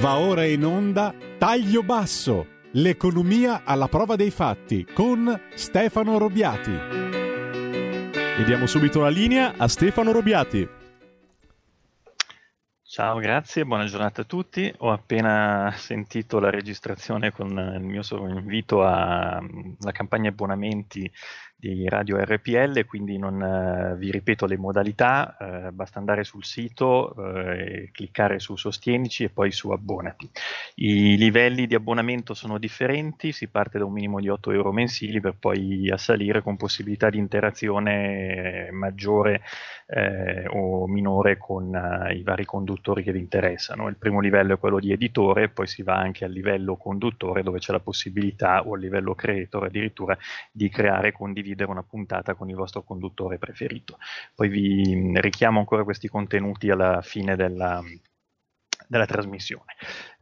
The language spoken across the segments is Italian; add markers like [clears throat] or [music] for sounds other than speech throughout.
Va ora in onda Taglio Basso, l'economia alla prova dei fatti con Stefano Robiati. E diamo subito la linea a Stefano Robiati. Ciao, grazie, buona giornata a tutti. Ho appena sentito la registrazione con il mio invito alla campagna abbonamenti di Radio RPL, quindi non uh, vi ripeto le modalità, uh, basta andare sul sito uh, e cliccare su Sostienici e poi su Abbonati. I livelli di abbonamento sono differenti, si parte da un minimo di 8 euro mensili per poi assalire con possibilità di interazione maggiore o minore con i vari conduttori che vi interessano. Il primo livello è quello di editore, poi si va anche al livello conduttore dove c'è la possibilità o a livello creator addirittura di creare condivisione condividere una puntata con il vostro conduttore preferito. Poi vi mm, richiamo ancora questi contenuti alla fine della, della trasmissione.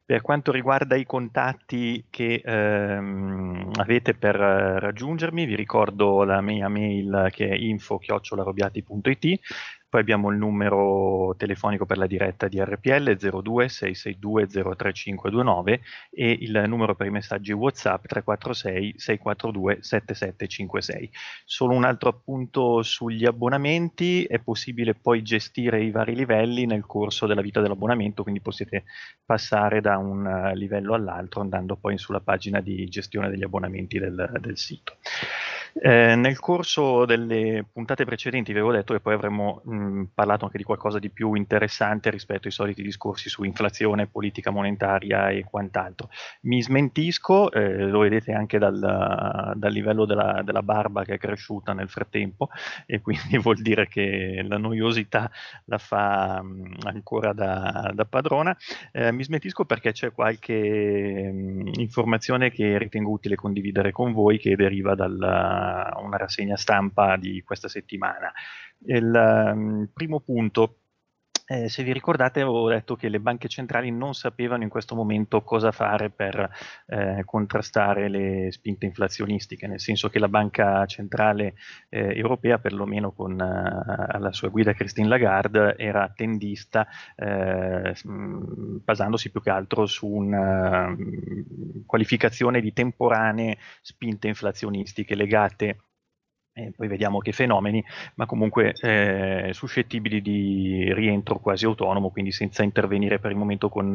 Per quanto riguarda i contatti che ehm, avete per eh, raggiungermi, vi ricordo la mia mail che è info-robiati.it poi abbiamo il numero telefonico per la diretta di RPL 02 662 03529 e il numero per i messaggi WhatsApp 346 642 7756. Solo un altro appunto sugli abbonamenti, è possibile poi gestire i vari livelli nel corso della vita dell'abbonamento, quindi potete passare da un eh, livello all'altro andando poi sulla pagina di gestione degli abbonamenti del, del sito. Eh, nel corso delle puntate precedenti vi avevo detto che poi avremmo parlato anche di qualcosa di più interessante rispetto ai soliti discorsi su inflazione, politica monetaria e quant'altro. Mi smentisco, eh, lo vedete anche dal, dal livello della, della, barba che è cresciuta nel frattempo [laughs] e quindi vuol dire che la noiosità la fa mh, ancora da, da padrona. Eh, mi smentisco perché c'è qualche mh, informazione che ritengo utile condividere con voi che deriva dal una, rassegna stampa di questa settimana. Il um, primo punto eh, se vi ricordate avevo detto che le banche centrali non sapevano in questo momento cosa fare per eh, contrastare le spinte inflazionistiche, nel senso che la banca centrale eh, europea, perlomeno con eh, la sua guida Christine Lagarde, era tendista eh, basandosi più che altro su una um, qualificazione di temporanee spinte inflazionistiche legate e poi vediamo che fenomeni, ma comunque eh, suscettibili di rientro quasi autonomo, quindi senza intervenire per il momento con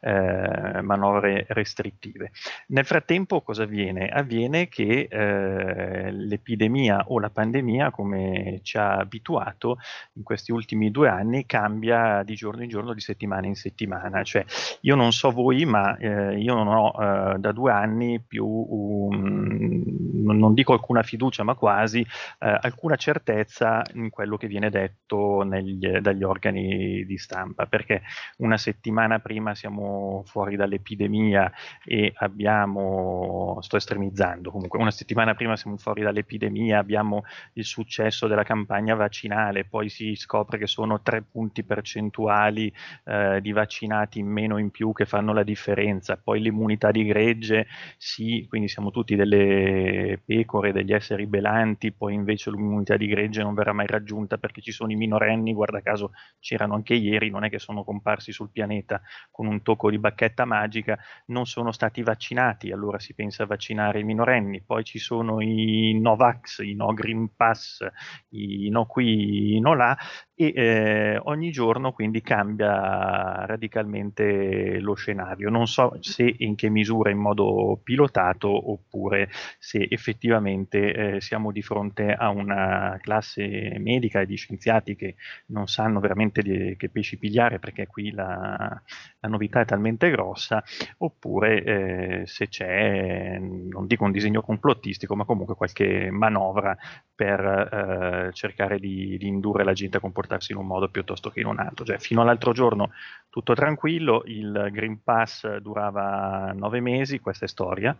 eh, manovre restrittive. Nel frattempo cosa avviene? Avviene che eh, l'epidemia o la pandemia, come ci ha abituato in questi ultimi due anni, cambia di giorno in giorno, di settimana in settimana. Cioè, io non so voi, ma eh, io non ho eh, da due anni più, um, non dico alcuna fiducia, ma quasi eh, alcuna certezza in quello che viene detto negli, dagli organi di stampa, perché una settimana prima siamo fuori dall'epidemia e abbiamo, sto estremizzando comunque, una settimana prima siamo fuori dall'epidemia, abbiamo il successo della campagna vaccinale, poi si scopre che sono tre punti percentuali eh, di vaccinati in meno in più che fanno la differenza, poi l'immunità di gregge, sì, quindi siamo tutti delle pecore, degli esseri belanti, poi invece l'immunità di gregge non verrà mai raggiunta perché ci sono i minorenni, guarda caso c'erano anche ieri, non è che sono comparsi sul pianeta con un tocco di bacchetta magica, non sono stati vaccinati, allora si pensa a vaccinare i minorenni, poi ci sono i Novax, i No Green Pass, i No qui, i No là, e eh, ogni giorno quindi cambia radicalmente lo scenario. Non so se in che misura in modo pilotato oppure se effettivamente eh, siamo di fronte a una classe medica e di scienziati che non sanno veramente di, che pesci pigliare perché qui la, la novità è talmente grossa, oppure eh, se c'è, non dico un disegno complottistico, ma comunque qualche manovra per eh, cercare di, di, indurre la gente a comportarsi in un modo piuttosto che in un altro. Cioè, fino all'altro giorno tutto tranquillo, il Green Pass durava nove mesi, questa è storia,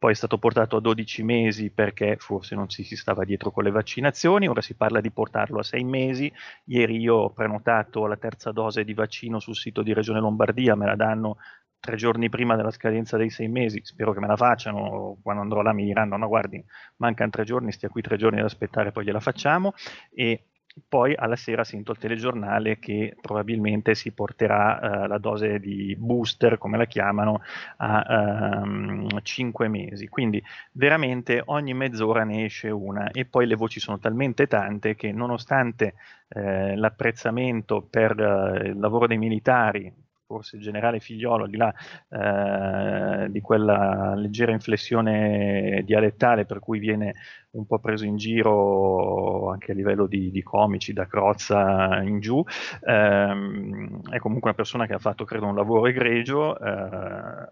poi è stato portato a 12 mesi perché forse non ci si stava dietro con le vaccinazioni, ora si parla di portarlo a 6 mesi, ieri io ho prenotato la terza dose di vaccino sul sito di Regione Lombardia, me la danno tre giorni prima della scadenza dei sei mesi, spero che me la facciano, quando andrò là mi diranno no guardi, mancano tre giorni, stia qui tre giorni ad aspettare, poi gliela facciamo. E poi alla sera sento il telegiornale che probabilmente si porterà uh, la dose di booster, come la chiamano, a ehm, 5 mesi. Quindi veramente ogni mezz'ora ne esce una e poi le voci sono talmente tante che nonostante eh, l'apprezzamento per uh, il lavoro dei militari, forse il generale Figliolo, al di là eh, di quella leggera inflessione dialettale per cui viene un po' preso in giro anche a livello di, di comici da Crozza in giù, ehm, è comunque una persona che ha fatto credo un lavoro egregio. Eh,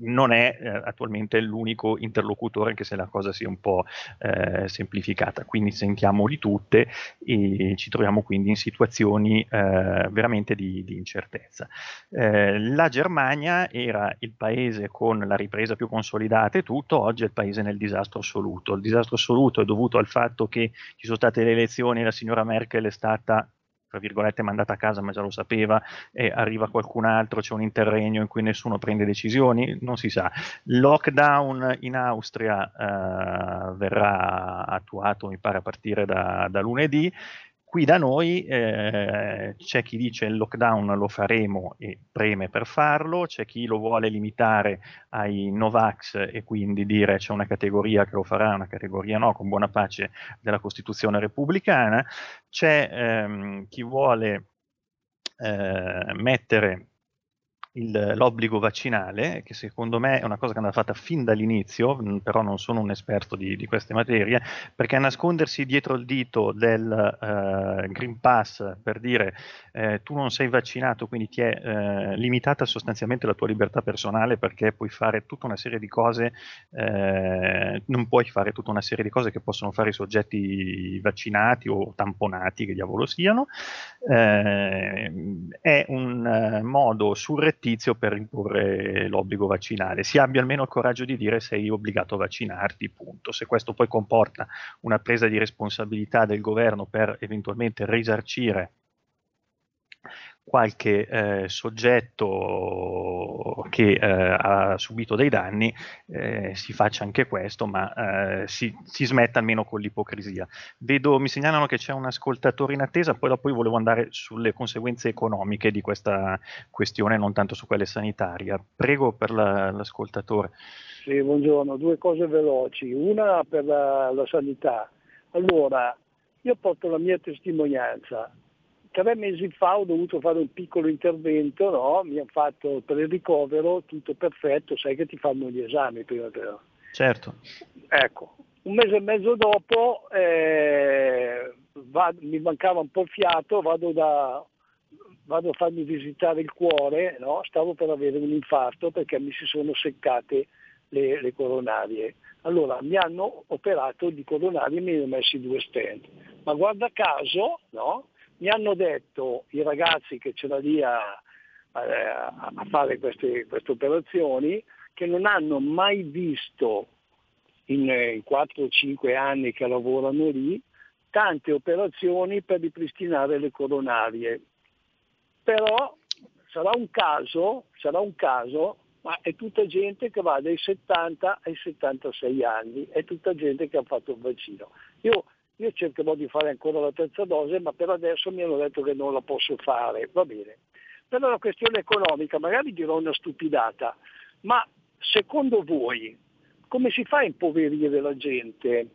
non è eh, attualmente l'unico interlocutore, anche se la cosa sia un po' eh, semplificata. Quindi sentiamoli tutte e ci troviamo quindi in situazioni eh, veramente di, di incertezza. Eh, la Germania era il paese con la ripresa più consolidata e tutto, oggi è il paese nel disastro assoluto. Il disastro assoluto è dovuto al fatto che ci sono state le elezioni e la signora Merkel è stata tra virgolette mandata a casa ma già lo sapeva e arriva qualcun altro, c'è un interregno in cui nessuno prende decisioni, non si sa. Lockdown in Austria eh, verrà attuato mi pare a partire da, da lunedì Qui da noi eh, c'è chi dice il lockdown lo faremo e preme per farlo, c'è chi lo vuole limitare ai Novax e quindi dire c'è una categoria che lo farà, una categoria no, con buona pace della Costituzione repubblicana, c'è ehm, chi vuole eh, mettere il, l'obbligo vaccinale, che secondo me è una cosa che andava fatta fin dall'inizio, però non sono un esperto di, di queste materie, perché nascondersi dietro il dito del uh, Green Pass per dire eh, tu non sei vaccinato, quindi ti è eh, limitata sostanzialmente la tua libertà personale perché puoi fare tutta una serie di cose, eh, non puoi fare tutta una serie di cose che possono fare i soggetti vaccinati o tamponati, che diavolo siano, eh, è un uh, modo surrettizio per imporre l'obbligo vaccinale. Si abbia almeno il coraggio di dire sei obbligato a vaccinarti, punto. Se questo poi comporta una presa di responsabilità del governo per eventualmente risarcire qualche eh, soggetto che eh, ha subito dei danni eh, si faccia anche questo, ma eh, si, si, smetta almeno con l'ipocrisia. Vedo, mi segnalano che c'è un ascoltatore in attesa, poi dopo io volevo andare sulle conseguenze economiche di questa questione, non tanto su quelle sanitarie. Prego per la, l'ascoltatore. Sì, buongiorno, due cose veloci. Una per la, la sanità. Allora, io porto la mia testimonianza tre mesi fa ho dovuto fare un piccolo intervento, no? mi hanno fatto per il ricovero, tutto perfetto, sai che ti fanno gli esami prima però. Certo. Ecco, un mese e mezzo dopo eh, vado, mi mancava un po' il fiato, vado, da, vado a farmi visitare il cuore, no? stavo per avere un infarto perché mi si sono seccate le, le coronarie. Allora mi hanno operato di coronarie e mi hanno messi due stent. Ma guarda caso, no? Mi hanno detto i ragazzi che c'erano lì a, a, fare queste, queste, operazioni che non hanno mai visto in, in 4 o 5 anni che lavorano lì tante operazioni per ripristinare le coronarie. Però sarà un caso, sarà un caso, ma è tutta gente che va dai 70 ai 76 anni, è tutta gente che ha fatto il vaccino. Io io cercherò di fare ancora la terza dose, ma per adesso mi hanno detto che non la posso fare, va bene. Per la questione economica, magari dirò una stupidata, ma secondo voi come si fa a impoverire la gente?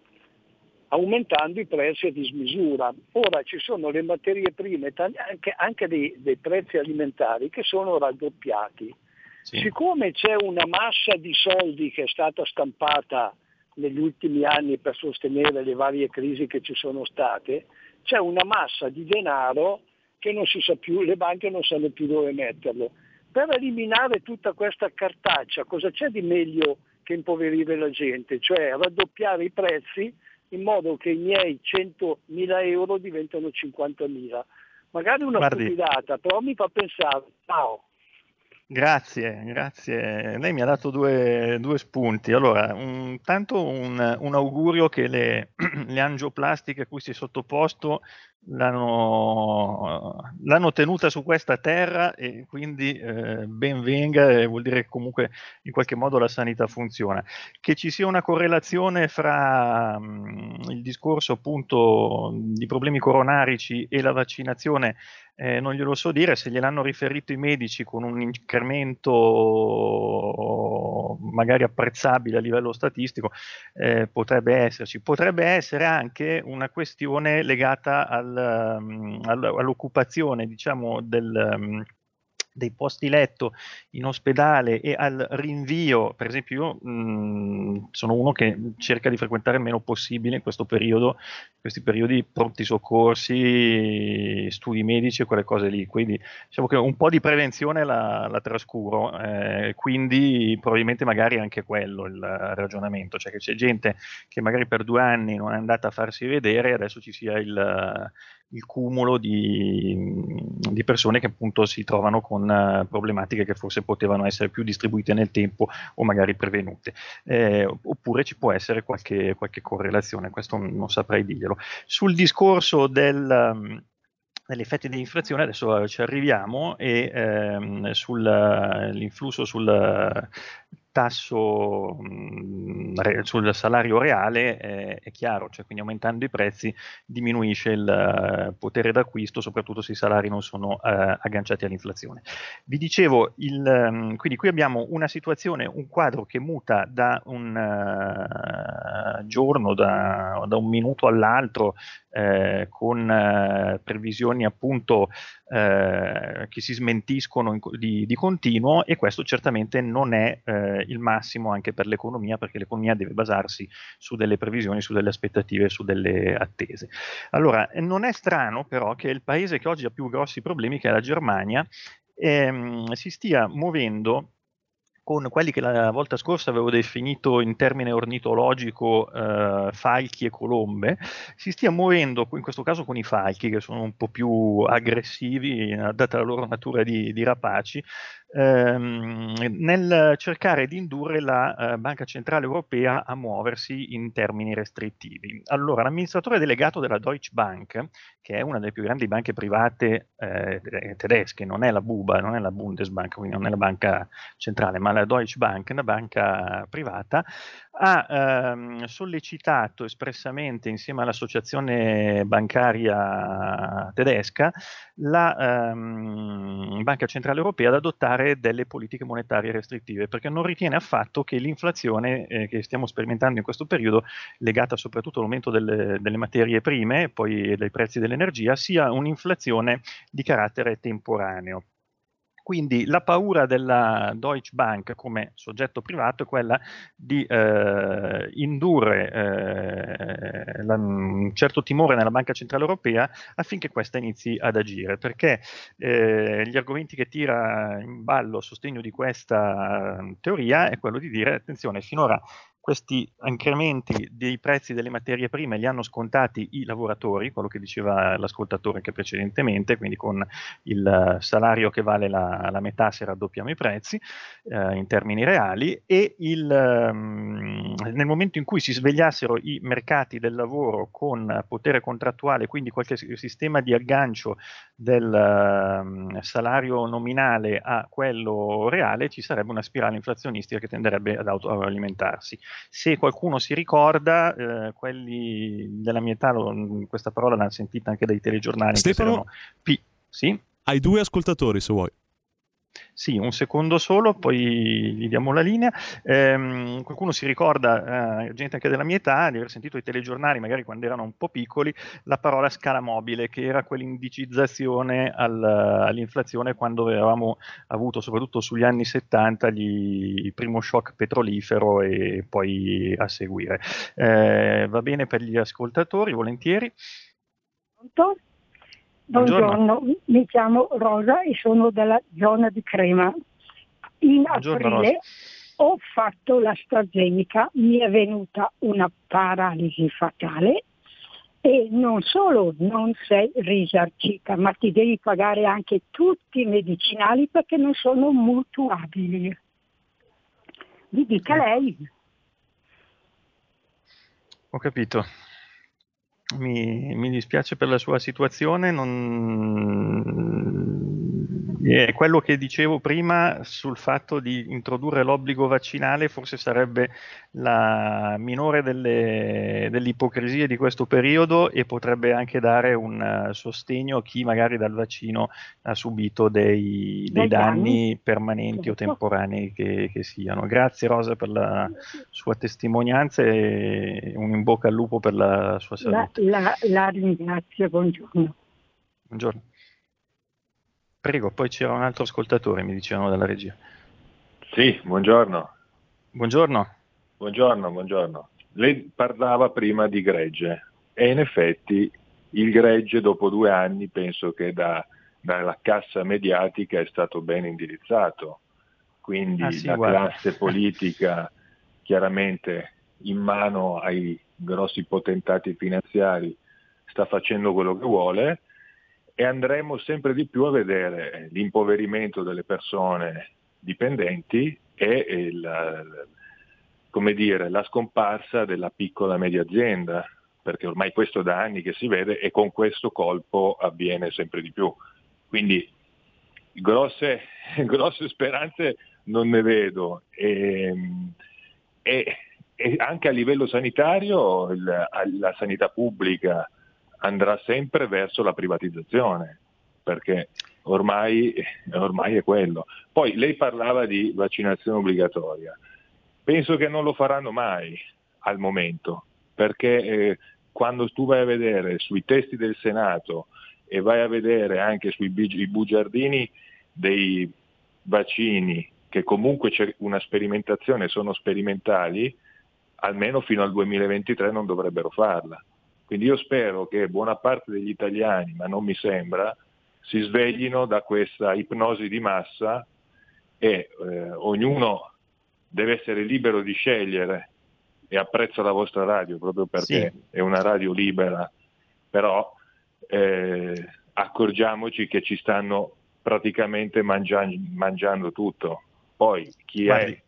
aumentando i prezzi a dismisura. Ora ci sono le materie prime, anche, anche dei, dei, prezzi alimentari che sono raddoppiati. Sì. Siccome c'è una massa di soldi che è stata stampata negli ultimi anni per sostenere le varie crisi che ci sono state, c'è una massa di denaro che non si sa più, le banche non sanno più dove metterlo. Per eliminare tutta questa cartaccia, cosa c'è di meglio che impoverire la gente? Cioè raddoppiare i prezzi in modo che i miei 100.000 euro diventano 50.000. Magari una Guardi. stupidata, però mi fa pensare, no, Grazie, grazie. Lei mi ha dato due, due spunti. Allora, un, tanto un, un augurio che le, [clears throat] le, angioplastiche a cui si è sottoposto l'hanno, l'hanno, tenuta su questa terra e quindi eh, ben venga, e vuol dire che comunque in qualche modo la sanità funziona. Che ci sia una correlazione fra mh, il discorso appunto di problemi coronarici e la vaccinazione eh, non glielo so dire, se gliel'hanno riferito i medici con un incremento magari apprezzabile a livello statistico, eh, potrebbe esserci. Potrebbe essere anche una questione legata al, um, all'occupazione diciamo, del, um, dei posti letto in ospedale e al rinvio, per esempio io mh, sono uno che cerca di frequentare il meno possibile in questo periodo, questi periodi pronti soccorsi, studi medici e quelle cose lì, quindi diciamo che un po' di prevenzione la, la trascuro, eh, quindi probabilmente magari anche quello il ragionamento, cioè che c'è gente che magari per due anni non è andata a farsi vedere, adesso ci sia il il cumulo di, di, persone che appunto si trovano con uh, problematiche che forse potevano essere più distribuite nel tempo o magari prevenute. Eh, oppure ci può essere qualche, qualche, correlazione, questo non saprei dirglielo. Sul discorso del... Um, degli effetti dell'inflazione adesso ci arriviamo e ehm, sull'influsso sul tasso mh, mm, sul salario reale è, è chiaro, cioè quindi aumentando i prezzi diminuisce il uh, potere d'acquisto, soprattutto se i salari non sono uh, agganciati all'inflazione. Vi dicevo, il, um, quindi qui abbiamo una situazione, un quadro che muta da un uh, giorno, da, da, un minuto all'altro, eh, con previsioni appunto eh, che si smentiscono in, di, di, continuo e questo certamente non è eh, il massimo anche per l'economia perché l'economia deve basarsi su delle previsioni, su delle aspettative, su delle attese. Allora, non è strano però che il paese che oggi ha più grossi problemi, che è la Germania, ehm, si stia muovendo con quelli che la volta scorsa avevo definito in termine ornitologico eh, falchi e colombe, si stia muovendo in questo caso con i falchi che sono un po' più aggressivi, data la loro natura di, di rapaci, ehm, nel cercare di indurre la eh, Banca Centrale Europea a muoversi in termini restrittivi. Allora, l'amministratore delegato della Deutsche Bank, che è una delle più grandi banche private eh, tedesche, non è la Buba, non è la Bundesbank, quindi non è la banca centrale, ma la Deutsche Bank, una banca privata, ha ehm, sollecitato espressamente insieme all'associazione bancaria tedesca la ehm, Banca Centrale Europea ad adottare delle politiche monetarie restrittive perché non ritiene affatto che l'inflazione eh, che stiamo sperimentando in questo periodo legata soprattutto all'aumento delle, delle materie prime e poi dei prezzi dell'energia sia un'inflazione di carattere temporaneo. Quindi la paura della Deutsche Bank come soggetto privato è quella di eh, indurre eh, la, un certo timore nella Banca Centrale Europea affinché questa inizi ad agire, perché eh, gli argomenti che tira in ballo a sostegno di questa teoria è quello di dire attenzione, finora questi incrementi dei prezzi delle materie prime li hanno scontati i lavoratori, quello che diceva l'ascoltatore anche precedentemente, quindi con il salario che vale la, la metà se raddoppiamo i prezzi eh, in termini reali e il, um, nel momento in cui si svegliassero i mercati del lavoro con potere contrattuale, quindi qualche sistema di aggancio del um, salario nominale a quello reale, ci sarebbe una spirale inflazionistica che tenderebbe ad autoalimentarsi. Se qualcuno si ricorda, eh, quelli della mia età, questa parola l'hanno sentita anche dai telegiornali. Stefano, P- sì? hai due ascoltatori se vuoi. Sì, un secondo solo, poi gli diamo la linea. Eh, qualcuno si ricorda, eh, gente anche della mia età, di aver sentito i telegiornali, magari quando erano un po' piccoli, la parola scala mobile, che era quell'indicizzazione al, all'inflazione quando avevamo avuto, soprattutto sugli anni 70, gli, il primo shock petrolifero e poi a seguire. Eh, va bene per gli ascoltatori, volentieri. Pronto? Buongiorno. Buongiorno. mi chiamo Rosa e sono della zona di Crema. In Buongiorno, aprile Rosa. ho fatto l'AstraZeneca, mi è venuta una paralisi fatale e non solo non sei risarcita, ma ti devi pagare anche tutti i medicinali perché non sono mutuabili. Mi dica lei. Ho capito. Mi, mi, dispiace per la sua situazione, non... è quello che dicevo prima sul fatto di introdurre l'obbligo vaccinale forse sarebbe la minore delle, delle ipocrisie di questo periodo e potrebbe anche dare un sostegno a chi magari dal vaccino ha subito dei, dei danni permanenti o temporanei che, che siano. Grazie Rosa per la sua testimonianza e un in bocca al lupo per la sua salute la, la ringrazio, buongiorno. Buongiorno. Prego, poi c'era un altro ascoltatore, mi dicevano dalla regia. Sì, buongiorno. Buongiorno. Buongiorno, buongiorno. Lei parlava prima di gregge e in effetti il gregge dopo due anni penso che da, dalla cassa mediatica è stato ben indirizzato, quindi ah, sì, la guarda. classe politica [laughs] chiaramente in mano ai grossi potentati finanziari sta facendo quello che vuole e andremo sempre di più a vedere l'impoverimento delle persone dipendenti e il, dire, la scomparsa della piccola media azienda, perché ormai questo da anni che si vede e con questo colpo avviene sempre di più. Quindi grosse, [laughs] grosse speranze non ne vedo. E, e e anche a livello sanitario il, la sanità pubblica andrà sempre verso la privatizzazione, perché ormai, ormai, è quello. Poi lei parlava di vaccinazione obbligatoria, penso che non lo faranno mai al momento, perché eh, quando tu vai a vedere sui testi del Senato e vai a vedere anche sui bugiardini dei vaccini, che comunque c'è una sperimentazione, sono sperimentali, almeno fino al 2023 non dovrebbero farla. Quindi io spero che buona parte degli italiani, ma non mi sembra, si sveglino da questa ipnosi di massa e eh, ognuno deve essere libero di scegliere e apprezzo la vostra radio proprio perché sì. è una radio libera, però eh, accorgiamoci che ci stanno praticamente mangiando, mangiando tutto. Poi chi Guardi.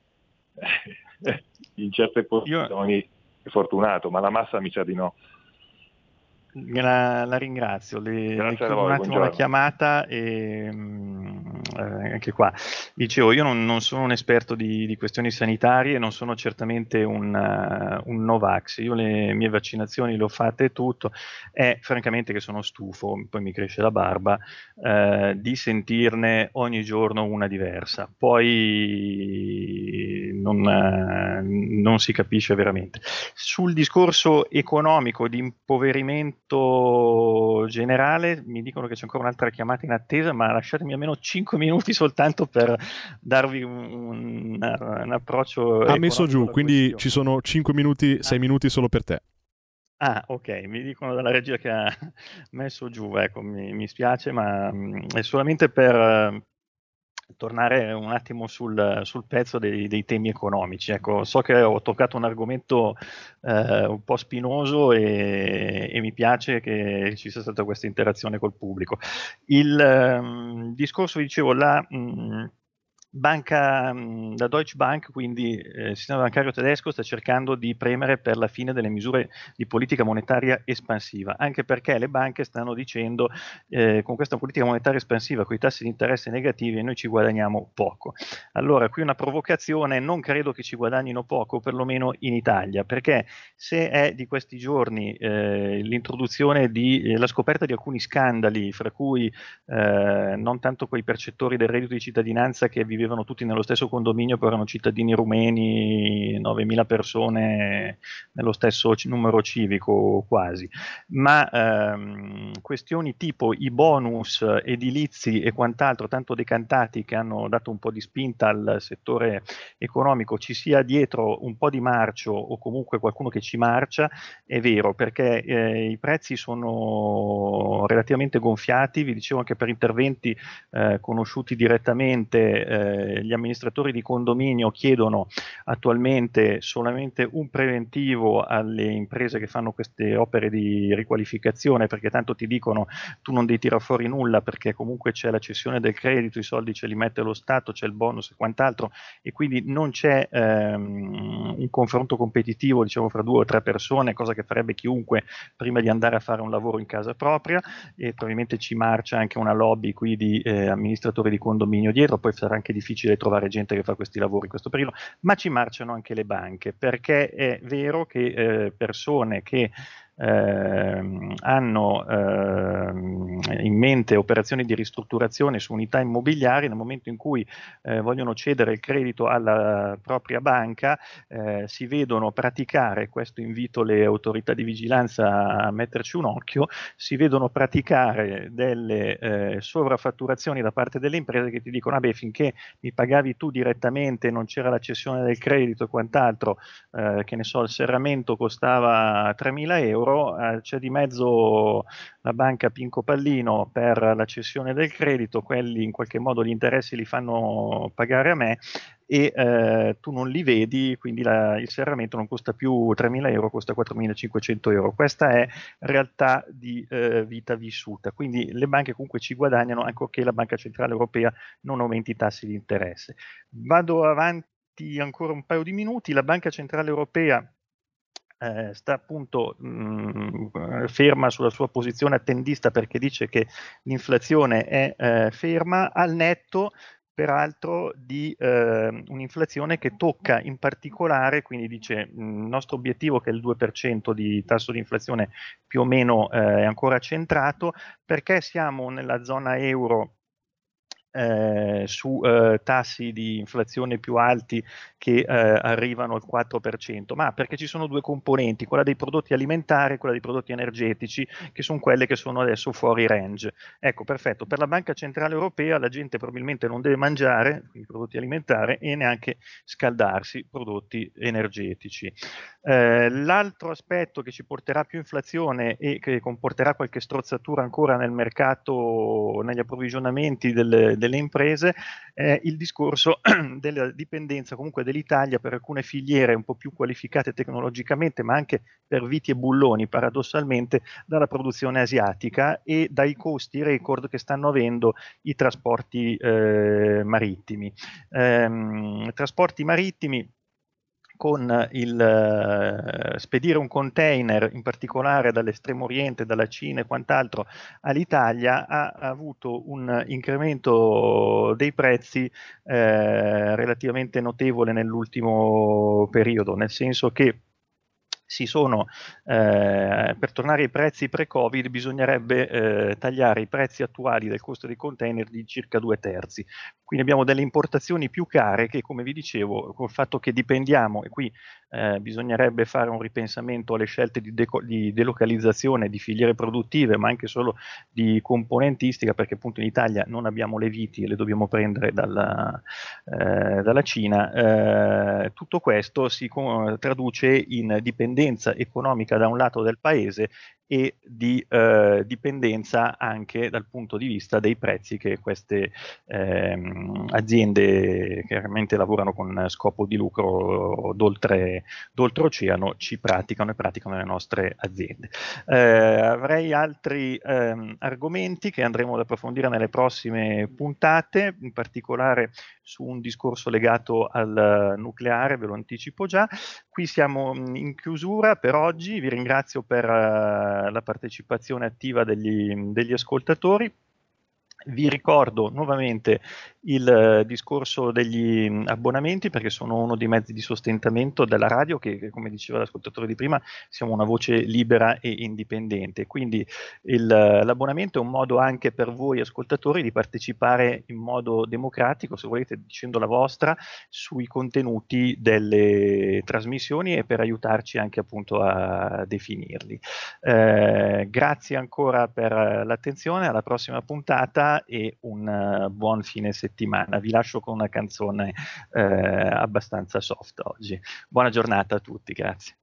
è [laughs] in certe posizioni Io... è fortunato, ma la massa mi sa di no. La, la ringrazio, le, le chiudo un attimo buongiorno. la chiamata e mm, eh, anche qua. Dicevo, io non, non sono un esperto di, di, questioni sanitarie, non sono certamente un, uh, un, Novax, io le mie vaccinazioni le ho fatte e tutto, e francamente che sono stufo, poi mi cresce la barba, uh, di sentirne ogni giorno una diversa. Poi non, uh, non si capisce veramente. Sul discorso economico di impoverimento generale, mi dicono che c'è ancora un'altra chiamata in attesa, ma lasciatemi almeno 5 [laughs] minuti soltanto per darvi un, un, un approccio. Ha messo giù, quindi ci sono 5 minuti, 6 ah. minuti solo per te. Ah, ok, mi dicono dalla regia che ha [laughs] messo giù, ecco, mi, mi spiace, ma mh, è solamente per, tornare un attimo sul, sul pezzo dei, dei, temi economici. Ecco, so che ho toccato un argomento eh, un po' spinoso e, e, mi piace che ci sia stata questa interazione col pubblico. Il um, discorso, dicevo, la... Mh, banca, la Deutsche Bank, quindi eh, il sistema bancario tedesco, sta cercando di premere per la fine delle misure di politica monetaria espansiva, anche perché le banche stanno dicendo eh, con questa politica monetaria espansiva, con i tassi di interesse negativi, noi ci guadagniamo poco. Allora, qui una provocazione, non credo che ci guadagnino poco, perlomeno in Italia, perché se è di questi giorni eh, l'introduzione di, eh, la scoperta di alcuni scandali, fra cui eh, non tanto quei percettori del reddito di cittadinanza che vivevano vivevano tutti nello stesso condominio, però erano cittadini rumeni, 9.000 persone nello stesso numero civico quasi. Ma ehm, questioni tipo i bonus edilizi e quant'altro, tanto decantati, che hanno dato un po' di spinta al settore economico, ci sia dietro un po' di marcio o comunque qualcuno che ci marcia, è vero, perché eh, i prezzi sono relativamente gonfiati, vi dicevo anche per interventi eh, conosciuti direttamente. Eh, eh, gli amministratori di condominio chiedono attualmente solamente un preventivo alle imprese che fanno queste opere di riqualificazione perché tanto ti dicono tu non devi tirare fuori nulla perché comunque c'è la cessione del credito, i soldi ce li mette lo Stato, c'è il bonus e quant'altro. E quindi non c'è ehm, un confronto competitivo diciamo fra due o tre persone, cosa che farebbe chiunque prima di andare a fare un lavoro in casa propria. E probabilmente ci marcia anche una lobby qui di eh, amministratori di condominio dietro, poi sarà anche difficile trovare gente che fa questi lavori in questo periodo, ma ci marciano anche le banche perché è vero che eh, persone che eh, hanno eh, in mente operazioni di ristrutturazione su unità immobiliari, nel momento in cui eh, vogliono cedere il credito alla propria banca, eh, si vedono praticare, questo invito le autorità di vigilanza a metterci un occhio, si vedono praticare delle eh, sovraffatturazioni da parte delle imprese che ti dicono, vabbè, finché mi pagavi tu direttamente, non c'era la cessione del credito e quant'altro, eh, che ne so, il serramento costava 3.000 euro, euro, eh, c'è di mezzo la banca Pinco Pallino per la cessione del credito, quelli in qualche modo gli interessi li fanno pagare a me e eh, tu non li vedi, quindi la, il serramento non costa più 3.000 euro, costa 4.500 euro. Questa è realtà di eh, vita vissuta, quindi le banche comunque ci guadagnano ancorché la Banca Centrale Europea non aumenti i tassi di interesse. Vado avanti ancora un paio di minuti, la Banca Centrale Europea eh, sta appunto mh, mm, ferma sulla sua posizione attendista perché dice che l'inflazione è eh, ferma al netto peraltro di eh, un'inflazione che tocca in particolare, quindi dice mm, il nostro obiettivo che è il 2% di tasso di inflazione più o meno eh, è ancora centrato, perché siamo nella zona euro eh, su eh, tassi di inflazione più alti che eh, arrivano al 4%, ma perché ci sono due componenti, quella dei prodotti alimentari e quella dei prodotti energetici, che sono quelle che sono adesso fuori range. Ecco, perfetto, per la Banca Centrale Europea la gente probabilmente non deve mangiare, quindi prodotti alimentari, e neanche scaldarsi, prodotti energetici. Eh, l'altro aspetto che ci porterà più inflazione e che comporterà qualche strozzatura ancora nel mercato, negli approvvigionamenti del, delle imprese, è il discorso [clears throat] della dipendenza comunque dell'Italia per alcune filiere un po' più qualificate tecnologicamente, ma anche per viti e bulloni, paradossalmente, dalla produzione asiatica e dai costi record che stanno avendo i trasporti eh, marittimi. Ehm, trasporti marittimi con il eh, spedire un container, in particolare dall'estremo oriente, dalla Cina e quant'altro, all'Italia, ha, ha avuto un incremento dei prezzi eh, relativamente notevole nell'ultimo periodo, nel senso che si sono, eh, per tornare ai prezzi pre-Covid bisognerebbe eh, tagliare i prezzi attuali del costo dei container di circa due terzi. Quindi abbiamo delle importazioni più care che, come vi dicevo, col fatto che dipendiamo, e qui eh, bisognerebbe fare un ripensamento alle scelte di, deco- di, delocalizzazione di filiere produttive, ma anche solo di componentistica, perché appunto in Italia non abbiamo le viti e le dobbiamo prendere dalla, eh, dalla Cina. Eh, tutto questo si co- traduce in dipendenza economica da un lato del paese e di eh, dipendenza anche dal punto di vista dei prezzi che queste ehm, aziende chiaramente lavorano con scopo di lucro d'oltre, d'oltreoceano ci praticano e praticano le nostre aziende. Eh, avrei altri ehm, argomenti che andremo ad approfondire nelle prossime puntate, in particolare su un discorso legato al nucleare, ve lo anticipo già. Qui siamo in chiusura per oggi, vi ringrazio per uh, la partecipazione attiva degli, degli ascoltatori. Vi ricordo nuovamente il eh, discorso degli mm, abbonamenti perché sono uno dei mezzi di sostentamento della radio che, come diceva l'ascoltatore di prima, siamo una voce libera e indipendente. Quindi il, l'abbonamento è un modo anche per voi ascoltatori di partecipare in modo democratico, se volete dicendo la vostra, sui contenuti delle trasmissioni e per aiutarci anche appunto a definirli. Eh, grazie ancora per l'attenzione, alla prossima puntata e un uh, buon fine settimana. Vi lascio con una canzone uh, abbastanza soft oggi. Buona giornata a tutti, grazie.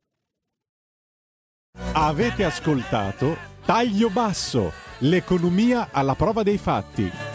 Avete ascoltato Taglio Basso, l'economia alla prova dei fatti